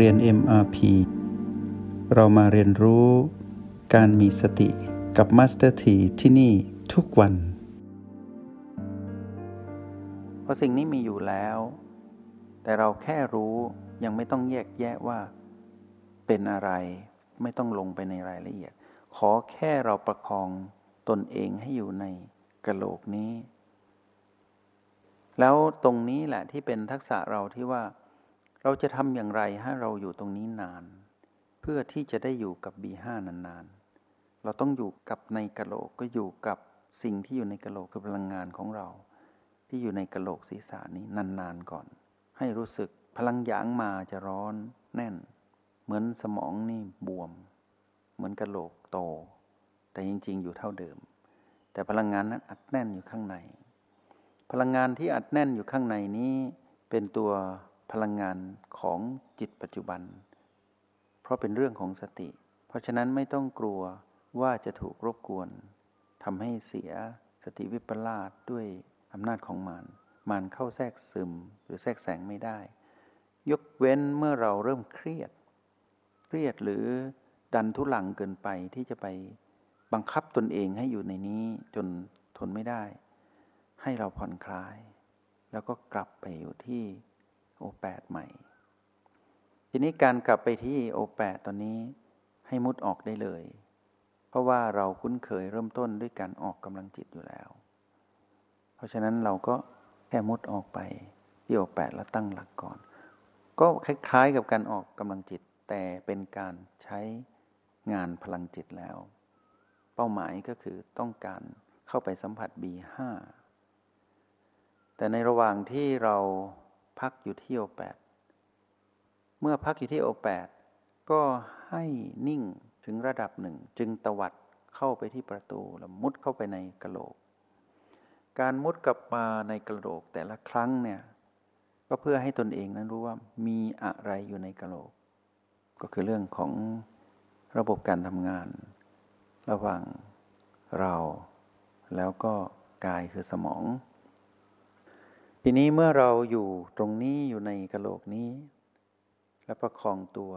เรียน MRP เรามาเรียนรู้การมีสติกับ Master T ที่ที่นี่ทุกวัน เพราะสิ่งนี้มีอยู่แล้ว แต่เราแค่รู้ยังไม่ต้องแยกแยะว่าเป็นอะไร ไม่ต้องลงไปในรายละเอียด ขอแค่เราประคองตนเองให้อยู่ในกะโหลกนี้ แล้วตรงนี้แหละที่เป็นทักษะเราที่ว่า เราจะทำอย่างไรให้เราอยู่ตรงนี้นาน เพื่อที่จะได้อยู่กับ B5 นานๆ เราต้องอยู่กับในกะโหลกก็อยู่กับสิ่งที่อยู่ในกะโหลกคือพลังงานของเรา ที่อยู่ในกะโหลกศีรษะนี้นานๆก่อน ให้รู้สึกพลังหยางมาจะร้อนแน่น เหมือนสมองนี่บวม เหมือนกะโหลกโต แต่จริงๆ อยู่เท่าเดิม แต่พลังงานนั้นอัดแน่นอยู่ข้างใน พลังงานที่อัดแน่นอยู่ข้างในนี้เป็นตัว พลังงานของจิตปัจจุบัน เพราะเป็นเรื่องของสติ เพราะฉะนั้นไม่ต้องกลัวว่าจะถูกรบกวนทำให้เสียสติวิปลาสด้วยอำนาจของมารมารเข้าแทรกซึมหรือแทรกแสงไม่ได้ ยกเว้นเมื่อเราเริ่มเครียด เครียดหรือดันทุลังเกินไปที่จะไปบังคับตนเองให้อยู่ในนี้จนทนไม่ได้ ให้เราผ่อนคลาย แล้วก็กลับไปอยู่ที่ โอแปดใหม่ ทีนี้การกลับไปที่โอแปดตอนนี้ให้มุดออกได้เลย เพราะว่าเราคุ้นเคยเริ่มต้นด้วยการออกกำลังจิตอยู่แล้ว เพราะฉะนั้นเราก็แค่มุดออกไปที่โอแปดแล้วตั้งหลักก่อน ก็คล้ายๆกับการออกกำลังจิต แต่เป็นการใช้งานพลังจิตแล้ว เป้าหมายก็คือต้องการเข้าไปสัมผัส B5 แต่ในระหว่างที่เรา พักอยู่ที่โอแปดเมื่อพักอยู่ที่โอแปดก็ให้นิ่งถึงระดับหนึ่ง จึงตวัดเข้าไปที่ประตูแล้วมุดเข้าไปในกระโหลก การมุดกลับมาในกระโหลกแต่ละครั้งเนี่ยก็เพื่อให้ตนเองนั้นรู้ว่ามีอะไรอยู่ในกระโหลก ก็คือเรื่องของระบบการทำงาน ระหว่างเรา แล้วก็กายคือสมอง ทีนี้เมื่อเราอยู่ตรงนี้อยู่ในกะโหลกนี้ และประคองตัว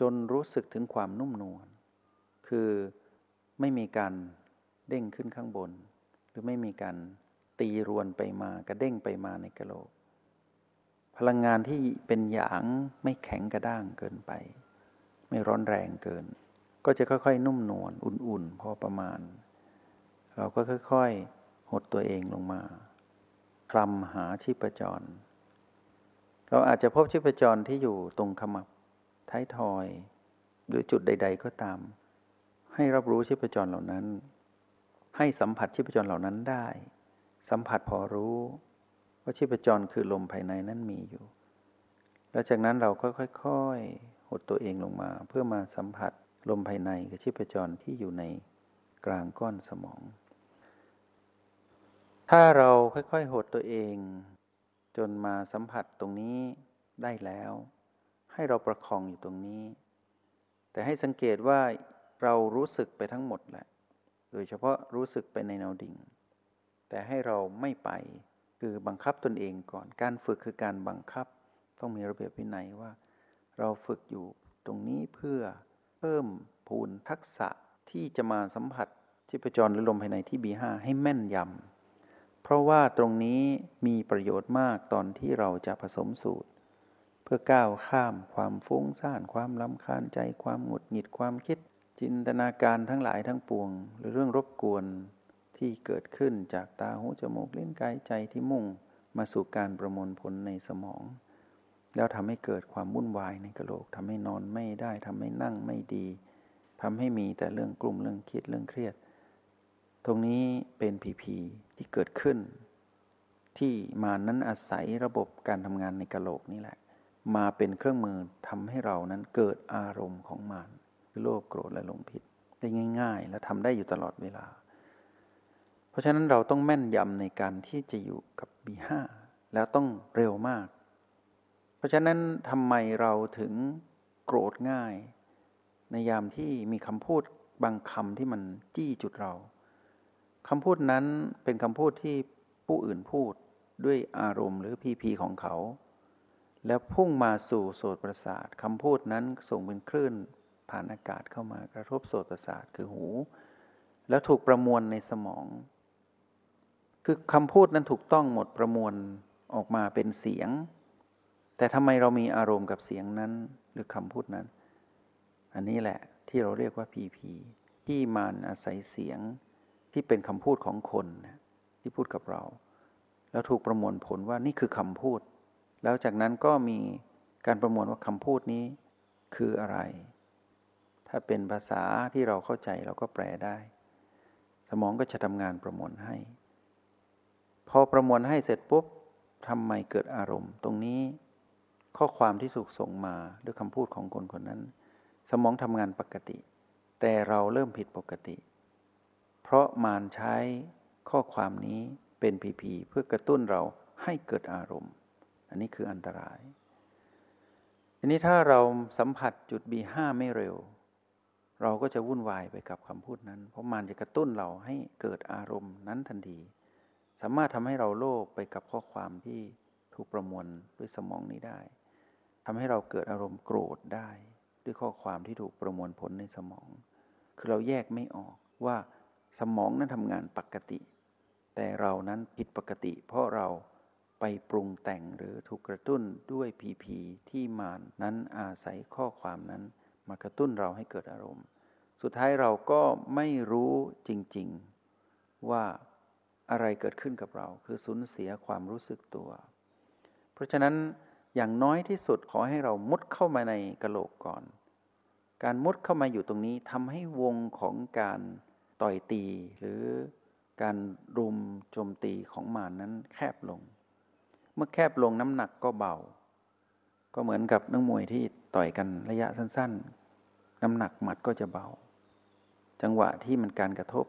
จนรู้สึกถึงความนุ่มนวลคือไม่มีการเด้งขึ้นข้างบน หรือไม่มีการตีรวนไปมากระเด้งไปมาในกะโหลก พลังงานที่เป็นหยางไม่แข็งกระด้างเกินไป ไม่ร้อนแรงเกิน ก็จะค่อยๆ นุ่มนวลอุ่นๆ พอประมาณ เราก็ค่อยๆ หดตัวเองลงมา ลำหาชีพจร เราอาจจะพบชีพจรที่อยู่ตรงขมับท้ายทอย หรือจุดใด ๆ ก็ตาม ให้รับรู้ชีพจรเหล่านั้น ให้สัมผัสชีพจรเหล่านั้นได้ สัมผัสพอรู้ว่าชีพจรคือลมภายในนั้นมีอยู่ แล้วจากนั้นเราก็ค่อยๆหดตัวเองลงมา เพื่อมาสัมผัสลมภายในกับชีพจรที่อยู่ในกลางก้อนสมอง ถ้าเราค่อยๆหดตัวเอง จนมาสัมผัสตรงนี้ได้แล้ว ให้เราประคองอยู่ตรงนี้ แต่ให้สังเกตว่าเรารู้สึกไปทั้งหมดแหละ โดยเฉพาะรู้สึกไปในแนวดิ่ง แต่ให้เราไม่ไปคือบังคับตนเองก่อน การฝึกคือการบังคับ ต้องมีระเบียบวินัยว่า เราฝึกอยู่ตรงนี้เพื่อเพิ่มพูนทักษะที่จะมาสัมผัสชีพจรหรือลมภายในที่บีห้าให้แม่นยำ เพราะว่าตรงนี้มีประโยชน์มากตอนที่เราจะผสมสูตร เพื่อก้าวข้ามความฟุ้งซ่านความลำคาญใจความหงุดหงิดความคิด จินตนาการทั้งหลายทั้งปวง หรือเรื่องรบกวนที่เกิดขึ้นจากตาหูจมูกลิ้นกายใจที่มุ่งมาสู่การประมวลผลในสมอง แล้วทำให้เกิดความวุ่นวายในกระโหลกทำให้นอนไม่ได้ทำให้นั่งไม่ดีทำให้มีแต่เรื่องกลุ่มเรื่องคิดเรื่องเครียด ตรงนี้เป็นผีผี ที่เกิดขึ้น ที่มานั้นอาศัยระบบการทำงานในกะโหลกนี่แหละ มาเป็นเครื่องมือทำให้เรานั้นเกิดอารมณ์ของมันคือโลภโกรธและหลงผิดได้ง่าย ๆ และทำได้อยู่ตลอดเวลา เพราะฉะนั้นเราต้องแม่นยำในการที่จะอยู่กับบีห้าแล้วต้องเร็วมาก เพราะฉะนั้นทำไมเราถึงโกรธง่าย ในยามที่มีคำพูดบางคำที่มันจี้จุดเรา คำพูดนั้นเป็นคำพูดที่ผู้อื่นพูดด้วยอารมณ์หรือพีพีของเขา แล้วพุ่งมาสู่โสตประสาทคำพูดนั้นส่งเป็นคลื่นผ่านอากาศเข้ามากระทบโสตประสาทคือหู แล้วถูกประมวลในสมอง คือคำพูดนั้นถูกต้องหมดประมวลออกมาเป็นเสียง แต่ทำไมเรามีอารมณ์กับเสียงนั้นหรือคำพูดนั้น อันนี้แหละที่เราเรียกว่าพีพีที่มานอาศัยเสียง ที่เป็นคำพูดของคนที่พูดกับเรา แล้วถูกประมวลผลว่านี่คือคำพูด แล้วจากนั้นก็มีการประมวลว่าคำพูดนี้คืออะไร ถ้าเป็นภาษาที่เราเข้าใจเราก็แปลได้ สมองก็จะทำงานประมวลให้ พอประมวลให้เสร็จปุ๊บทำไมเกิดอารมณ์ ตรงนี้ข้อความที่ถูกส่งมาด้วยคำพูดของคนคนนั้น สมองทำงานปกติ แต่เราเริ่มผิดปกติ เพราะมารใช้ข้อความนี้เป็นพีพีเพื่อกระตุ้นเราให้เกิดอารมณ์ อันนี้คืออันตรายทีนี้ถ้าเราสัมผัสจุด B5 ไม่เร็ว เราก็จะวุ่นวายไปกับคำพูดนั้น เพราะมารจะกระตุ้นเราให้เกิดอารมณ์นั้นทันที สามารถทำให้เราโลภไปกับข้อความที่ถูกประมวลด้วยสมองนี้ได้ทำให้เราเกิดอารมณ์โกรธได้ ด้วยข้อความที่ถูกประมวลผลในสมอง คือเราแยกไม่ออกว่า สมองนั้นทำงานปกติ แต่เรานั้นผิดปกติ เพราะเราไปปรุงแต่งหรือถูกกระตุ้นด้วยพีพีที่มานนั้นอาศัยข้อความนั้น มากระตุ้นเราให้เกิดอารมณ์ สุดท้ายเราก็ไม่รู้จริง ๆ ว่าอะไรเกิดขึ้นกับเรา คือสูญเสียความรู้สึกตัว เพราะฉะนั้นอย่างน้อยที่สุดขอให้เรามุดเข้ามาในกระโหลกก่อน การมุดเข้ามาอยู่ตรงนี้ทำให้วงของการ ต่อยตีหรือการรุมโจมตีของมารนนั้นแคบลง เมื่อแคบลงน้ำหนักก็เบา ก็เหมือนกับนักมวยที่ต่อยกันระยะสั้น ๆ น้ำหนักหมัดก็จะเบา จังหวะที่มันการกระทบ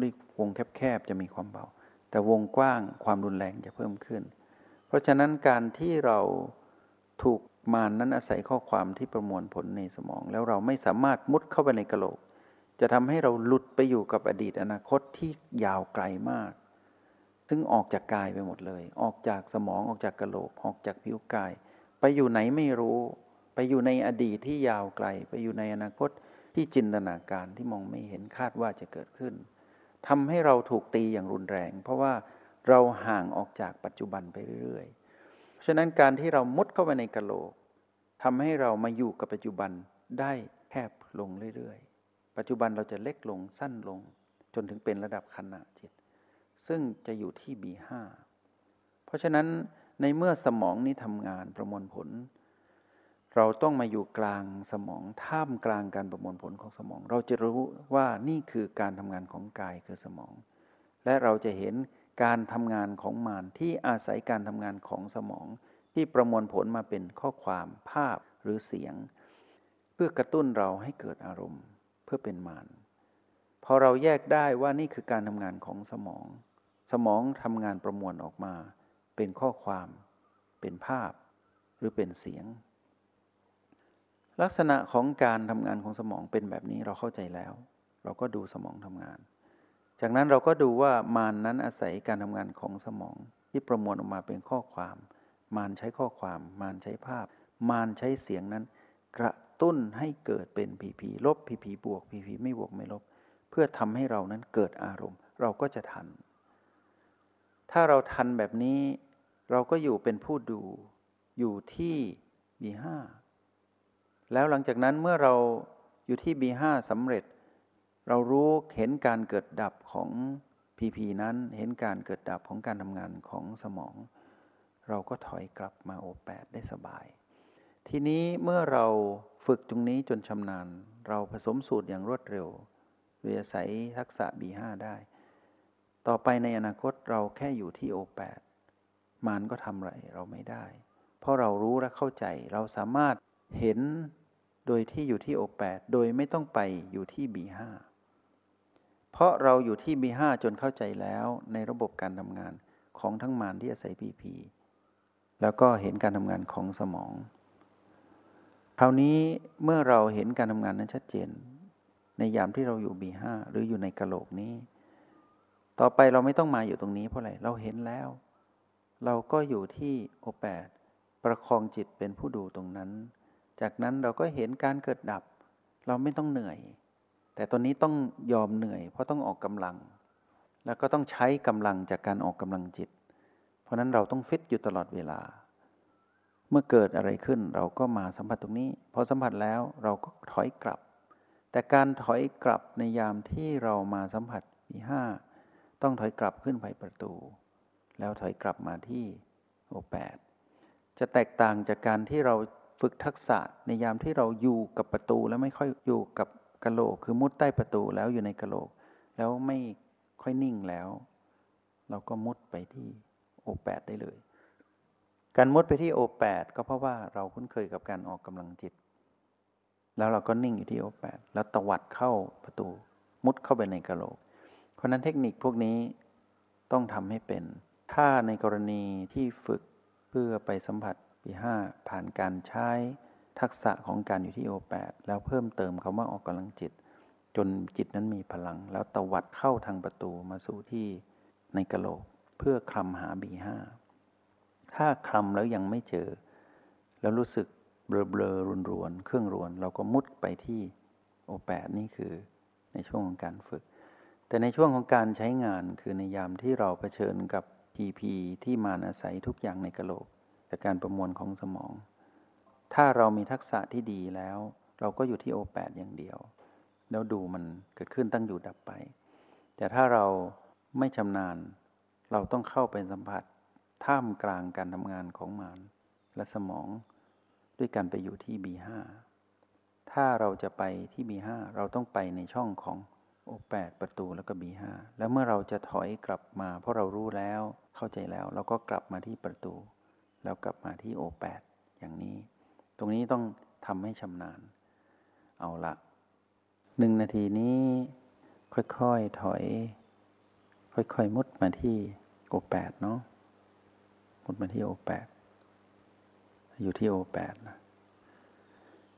ด้วยวงแคบๆจะมีความเบา แต่วงกว้างความรุนแรงจะเพิ่มขึ้น เพราะฉะนั้นการที่เราถูกมารนนั้นอาศัยข้อความที่ประมวลผลในสมอง แล้วเราไม่สามารถมุดเข้าไปในกระโหลก จะทำให้เราหลุดไปอยู่กับอดีตอนาคตที่ยาวไกลมาก ซึ่งออกจากกายไปหมดเลย ออกจากสมองออกจากกระโหลก ออกจากผิวกาย ไปอยู่ไหนไม่รู้ ไปอยู่ในอดีตที่ยาวไกล ไปอยู่ในอนาคตที่จินตนาการที่มองไม่เห็นคาดว่าจะเกิดขึ้นทำให้เราถูกตีอย่างรุนแรง เพราะว่าเราห่างออกจากปัจจุบันไปเรื่อยๆ ฉะนั้นการที่เรามุดเข้าไปในกระโหลกทำให้เรามาอยู่กับปัจจุบันได้แคบลงเรื่อย ปัจจุบันเราจะเล็กลงสั้นลง จนถึงเป็นระดับขณะจิต ซึ่งจะอยู่ที่ B5 เพราะฉะนั้นในเมื่อสมองนี้ทำงานประมวลผล เราต้องมาอยู่กลางสมองท่ามกลางการประมวลผลของสมอง เราจะรู้ว่านี่คือการทำงานของกายคือสมอง และเราจะเห็นการทำงานของมารที่อาศัยการทำงานของสมอง ที่ประมวลผลมาเป็นข้อความภาพหรือเสียง เพื่อกระตุ้นเราให้เกิดอารมณ์ เพื่อเป็นมารพอเราแยกได้ว่านี่คือการทำงานของสมอง สมองทำงานประมวลออกมา เป็นข้อความ เป็นภาพ หรือเป็นเสียง ลักษณะของการทำงานของสมองเป็นแบบนี้เราเข้าใจแล้ว เราก็ดูสมองทำงาน จากนั้นเราก็ดูว่ามารนั้นอาศัยการทำงานของสมอง ที่ประมวลออกมาเป็นข้อความ มารใช้ข้อความ มารใช้ภาพ มานใช้เสียงนั้นกระ ตุ้นให้เกิดเป็นผีผีลบผีผีบวกผีผีไม่บวกไม่ลบ เพื่อทำให้เรานั้นเกิดอารมณ์ เราก็จะทัน ถ้าเราทันแบบนี้ เราก็อยู่เป็นผู้ดู อยู่ที่บีห้าแล้วหลังจากนั้นเมื่อเราอยู่ที่บีห้าสำเร็จ เรารู้เห็นการเกิดดับของพีพีนั้นเห็นการเกิดดับของการทำงานของสมอง เราก็ถอยกลับมาโอแปดได้สบาย ทีนี้เมื่อเราฝึกตรงนี้จนชำนาญ เราผสมสูตรอย่างรวดเร็วโดยอาศัยทักษะ B5 ได้ ต่อไปในอนาคตเราแค่อยู่ที่ O8 มานก็ทำไรเราไม่ได้ เพราะเรารู้และเข้าใจเราสามารถเห็นโดยที่อยู่ที่ O8 โดยไม่ต้องไปอยู่ที่ B5 เพราะเราอยู่ที่ B5 จนเข้าใจแล้วในระบบการทำงานของทั้งมานที่อาศัย PP แล้วก็เห็นการทำงานของสมอง คราวนี้เมื่อเราเห็นการทำงานนั้นชัดเจน ในยามที่เราอยู่บีห้าหรืออยู่ในกะโหลกนี้ ต่อไปเราไม่ต้องมาอยู่ตรงนี้เพราะอะไรเราเห็นแล้ว เราก็อยู่ที่โอแปดประคองจิตเป็นผู้ดูตรงนั้น จากนั้นเราก็เห็นการเกิดดับ เราไม่ต้องเหนื่อย แต่ตอนนี้ต้องยอมเหนื่อย เพราะต้องออกกำลัง แล้วก็ต้องใช้กำลังจากการออกกำลังจิต เพราะนั้นเราต้องฟิตอยู่ตลอดเวลา เมื่อเกิดอะไรขึ้นเราก็มาสัมผัสตรงนี้ พอสัมผัสแล้วเราก็ถอยกลับ แต่การถอยกลับในยามที่เรามาสัมผัสมีห้าต้องถอยกลับขึ้นไปประตู แล้วถอยกลับมาที่โอแปดจะแตกต่างจากการที่เราฝึกทักษะในยามที่เราอยู่กับประตูแล้วไม่ค่อยอยู่กับกะโหลก คือมุดใต้ประตูแล้วอยู่ในกะโหลก แล้วไม่ค่อยนิ่งแล้ว เราก็มุดไปที่โอแปดได้เลย การมุดไปที่โอแปดก็เพราะว่าเราคุ้นเคยกับการออกกำลังจิต แล้วเราก็นิ่งอยู่ที่โอแปดแล้วตวัดเข้าประตูมุดเข้าไปในกระโหลก เพราะนั้นเทคนิคพวกนี้ต้องทำให้เป็น ถ้าในกรณีที่ฝึกเพื่อไปสัมผัสปีห้าผ่านการใช้ทักษะของการอยู่ที่โอแปดแล้วเพิ่มเติมคำว่าออกกำลังจิต จนจิตนั้นมีพลัง แล้วตวัดเข้าทางประตูมาสู่ที่ในกระโหลก เพื่อคลำหาบีห้า ถ้าคลำแล้วยังไม่เจอ แล้วรู้สึกเบลอเบลอรุนรวน เครื่องรวน เราก็มุดไปที่โอแปดนี่คือในช่วงของการฝึก แต่ในช่วงของการใช้งานคือในยามที่เราเผชิญกับพีพีที่มาอาศัยทุกอย่างในกระโหลกจากการประมวลของสมอง ถ้าเรามีทักษะที่ดีแล้ว เราก็อยู่ที่โอแปดอย่างเดียว แล้วดูมันเกิดขึ้นตั้งอยู่ดับไป แต่ถ้าเราไม่ชำนาญ เราต้องเข้าไปสัมผัส ท่ามกลางการทำงานของมานและสมองด้วยการไปอยู่ที่ B5 ถ้าเราจะไปที่ B5 เราต้องไปในช่องของโอแปดประตูแล้วก็บีห้าแล้วเมื่อเราจะถอยกลับมา เพราะเรารู้แล้วเข้าใจแล้ว เราก็กลับมาที่ประตู แล้วกลับมาที่โอแปดอย่างนี้ ตรงนี้ต้องทำให้ชำนาญ เอาละหนึ่งนาทีนี้ ค่อยๆถอย ค่อยๆมุดมาที่โอแปดเนาะ มุดมาที่โอแปดอยู่ที่โอแปดนะ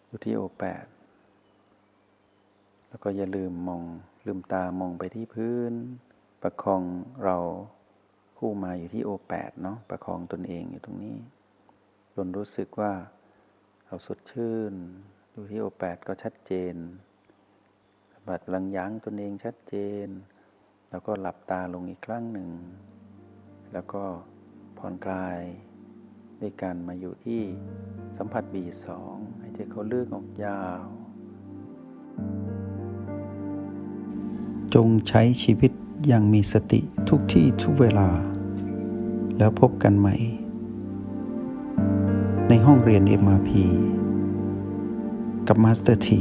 อยู่ที่โอแปดแล้วก็อย่าลืมมองลืมตามองไปที่พื้น ประคองเราคู่มาอยู่ที่โอแปดเนาะประคองตนเองอยู่ตรงนี้จนรู้สึกว่าเราสดชื่นอยู่ที่โอแปดก็ชัดเจนบัดลังยั้งตนเองชัดเจน แล้วก็หลับตาลงอีกครั้งหนึ่ง แล้วก็ ผ่อนคลายด้วยการมาอยู่ที่สัมผัส B สอง หายใจเข้าลึกออกยาว จงใช้ชีวิตอย่างมีสติทุกที่ทุกเวลา แล้วพบกันใหม่ ในห้องเรียน MRP กับ Master ที